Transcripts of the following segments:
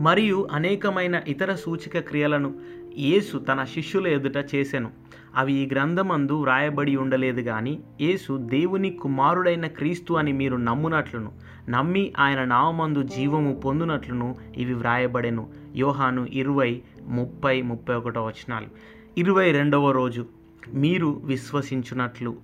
మరియు అనేకమైన ఇతర సూచిక క్రియలను యేసు తన శిష్యుల ఎదుట చేసెను. అవి ఈ గ్రంథమందు వ్రాయబడి ఉండలేదు కానీ యేసు దేవుని కుమారుడైన క్రీస్తు అని మీరు నమ్మునట్లును నమ్మి ఆయన నామందు జీవము పొందునట్లును ఇవి వ్రాయబడెను. యోహాను ఇరవై ముప్పై ముప్పై ఒకటో వచనాలు. ఇరవై రెండవ రోజు మీరు విశ్వసించునట్లు.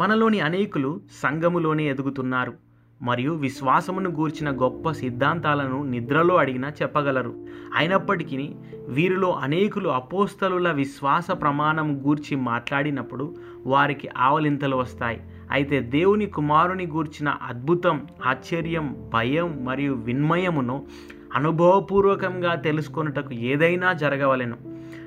మనలోని అనేకులు సంఘములోనే ఎదుగుతున్నారు. మరియు విశ్వాసమును గూర్చిన గొప్ప సిద్ధాంతాలను నిద్రలో అడిగినా చెప్పగలరు. అయినప్పటికీ వీరిలో అనేకులు అపోస్తలుల విశ్వాస ప్రమాణం గూర్చి మాట్లాడినప్పుడు వారికి ఆవలింతలు వస్తాయి. అయితే దేవుని కుమారుని గూర్చిన అద్భుతం ఆశ్చర్యం భయం మరియు విన్మయమును అనుభవపూర్వకంగా తెలుసుకొనుటకు ఏదైనా జరగవలెను.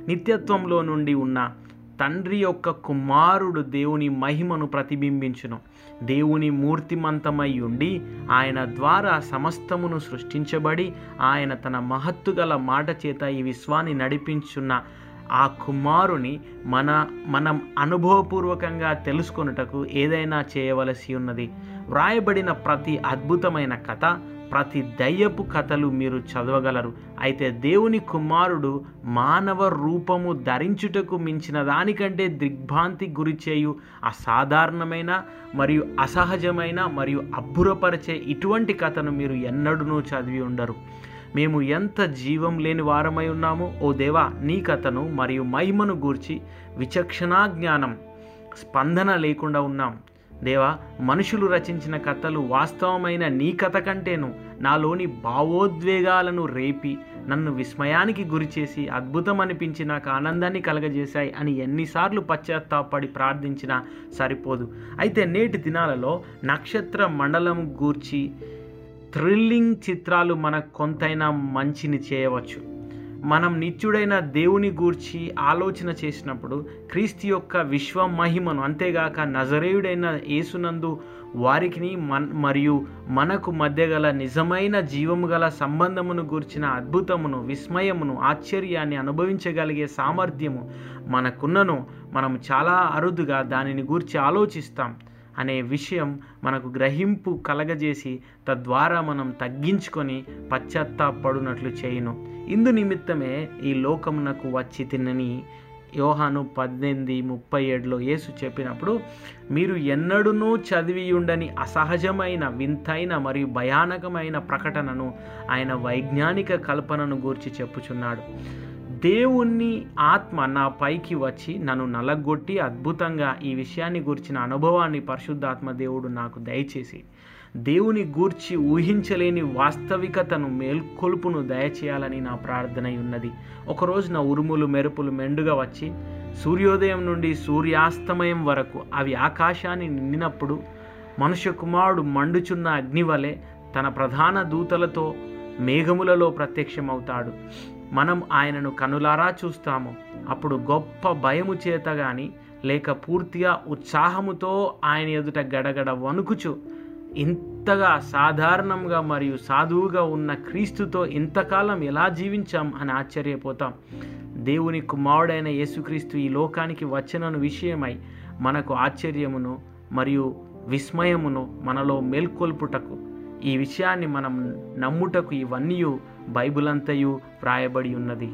నిత్యత్వంలో నుండి ఉన్న తండ్రి యొక్క కుమారుడు దేవుని మహిమను ప్రతిబింబించును. దేవుని మూర్తిమంతమై ఉండి ఆయన ద్వారా సమస్తమును సృష్టించబడి ఆయన తన మహత్తు గల మాట చేత ఈ విశ్వాన్ని నడిపించున్న ఆ కుమారుని మన మనం అనుభవపూర్వకంగా తెలుసుకొనుటకు ఏదైనా చేయవలసి ఉన్నది. వ్రాయబడిన ప్రతి అద్భుతమైన కథ ప్రతి దయ్యపు కథలు మీరు చదవగలరు. అయితే దేవుని కుమారుడు మానవ రూపము ధరించుటకు మించిన దానికంటే దిగ్భ్రాంతి గురిచేయు అసాధారణమైన మరియు అసహజమైన మరియు అబ్బురపరిచే ఇటువంటి కథను మీరు ఎన్నడూనూ చదివి ఉండరు. మేము ఎంత జీవం లేని వారమై ఉన్నామో. ఓ దేవా నీ కథను మరియు మహిమను గూర్చి విచక్షణా జ్ఞానం స్పందన లేకుండా ఉన్నాం. దేవా మనుషులు రచించిన కథలు వాస్తవమైన నీ కథ కంటేను నాలోని భావోద్వేగాలను రేపి నన్ను విస్మయానికి గురిచేసి అద్భుతం అనిపించి నాకు ఆనందాన్ని కలగజేశాయి అని ఎన్నిసార్లు పశ్చాత్తాపడి ప్రార్థించినా సరిపోదు. అయితే నేటి దినాలలో నక్షత్ర మండలం గూర్చి థ్రిల్లింగ్ చిత్రాలు మనకు కొంతైనా మంచిని చేయవచ్చు. మనం నిత్యుడైన దేవుని గూర్చి ఆలోచన చేసినప్పుడు క్రీస్తు యొక్క విశ్వ మహిమను అంతేగాక నజరేయుడైన యేసునందు వారికి మన్ మరియు మనకు మధ్య గల నిజమైన జీవము గల సంబంధమును గూర్చిన అద్భుతమును విస్మయమును ఆశ్చర్యాన్ని అనుభవించగలిగే సామర్థ్యము మనకున్నను. మనం చాలా అరుదుగా దానిని గూర్చి ఆలోచిస్తాం. అనే విషయం మనకు గ్రహింపు కలగజేసి తద్వారా మనం తగ్గించుకొని పశ్చాత్తాపడునట్లు చేయును. ఇందు నిమిత్తమే ఈ లోకమునకు వచ్చి తినని యోహాను పద్దెనిమిది ముప్పై ఏడులో యేసు చెప్పినప్పుడు మీరు ఎన్నడూనూ చదివి ఉండని అసహజమైన వింతైన మరియు భయానకమైన ప్రకటనను ఆయన వైజ్ఞానిక కల్పనను గూర్చి చెప్పుచున్నాడు. దేవుణ్ణి ఆత్మ నా పైకి వచ్చి నన్ను నలగొట్టి అద్భుతంగా ఈ విషయాన్ని గూర్చిన అనుభవాన్ని పరిశుద్ధాత్మ దేవుడు నాకు దయచేసి దేవుని గూర్చి ఊహించలేని వాస్తవికతను మేల్కొలుపును దయచేయాలని నా ప్రార్థన ఉన్నది. ఒకరోజు నా ఉరుములు మెరుపులు మెండుగా వచ్చి సూర్యోదయం నుండి సూర్యాస్తమయం వరకు అవి ఆకాశాన్ని నిండినప్పుడు మనుష్య కుమారుడు మండుచున్న అగ్నివలే తన ప్రధాన దూతలతో మేఘములలో ప్రత్యక్షమవుతాడు. మనం ఆయనను కనులారా చూస్తాము. అప్పుడు గొప్ప భయము చేత కానీ లేక పూర్తిగా ఉత్సాహముతో ఆయన ఎదుట గడగడ వణుకుచు. ఇంతగా సాధారణంగా మరియు సాధువుగా ఉన్న క్రీస్తుతో ఇంతకాలం ఎలా జీవించాం అని ఆశ్చర్యపోతాం. దేవుని కుమారుడైన యేసుక్రీస్తు ఈ లోకానికి వచ్చినను విషయమై మనకు ఆశ్చర్యమును మరియు విస్మయమును మనలో మేల్కొల్పుటకు ఈ విషయాన్ని మనం నమ్ముటకు ఇవన్నీ బైబిల్ అంతయు వ్రాయబడి ఉన్నది.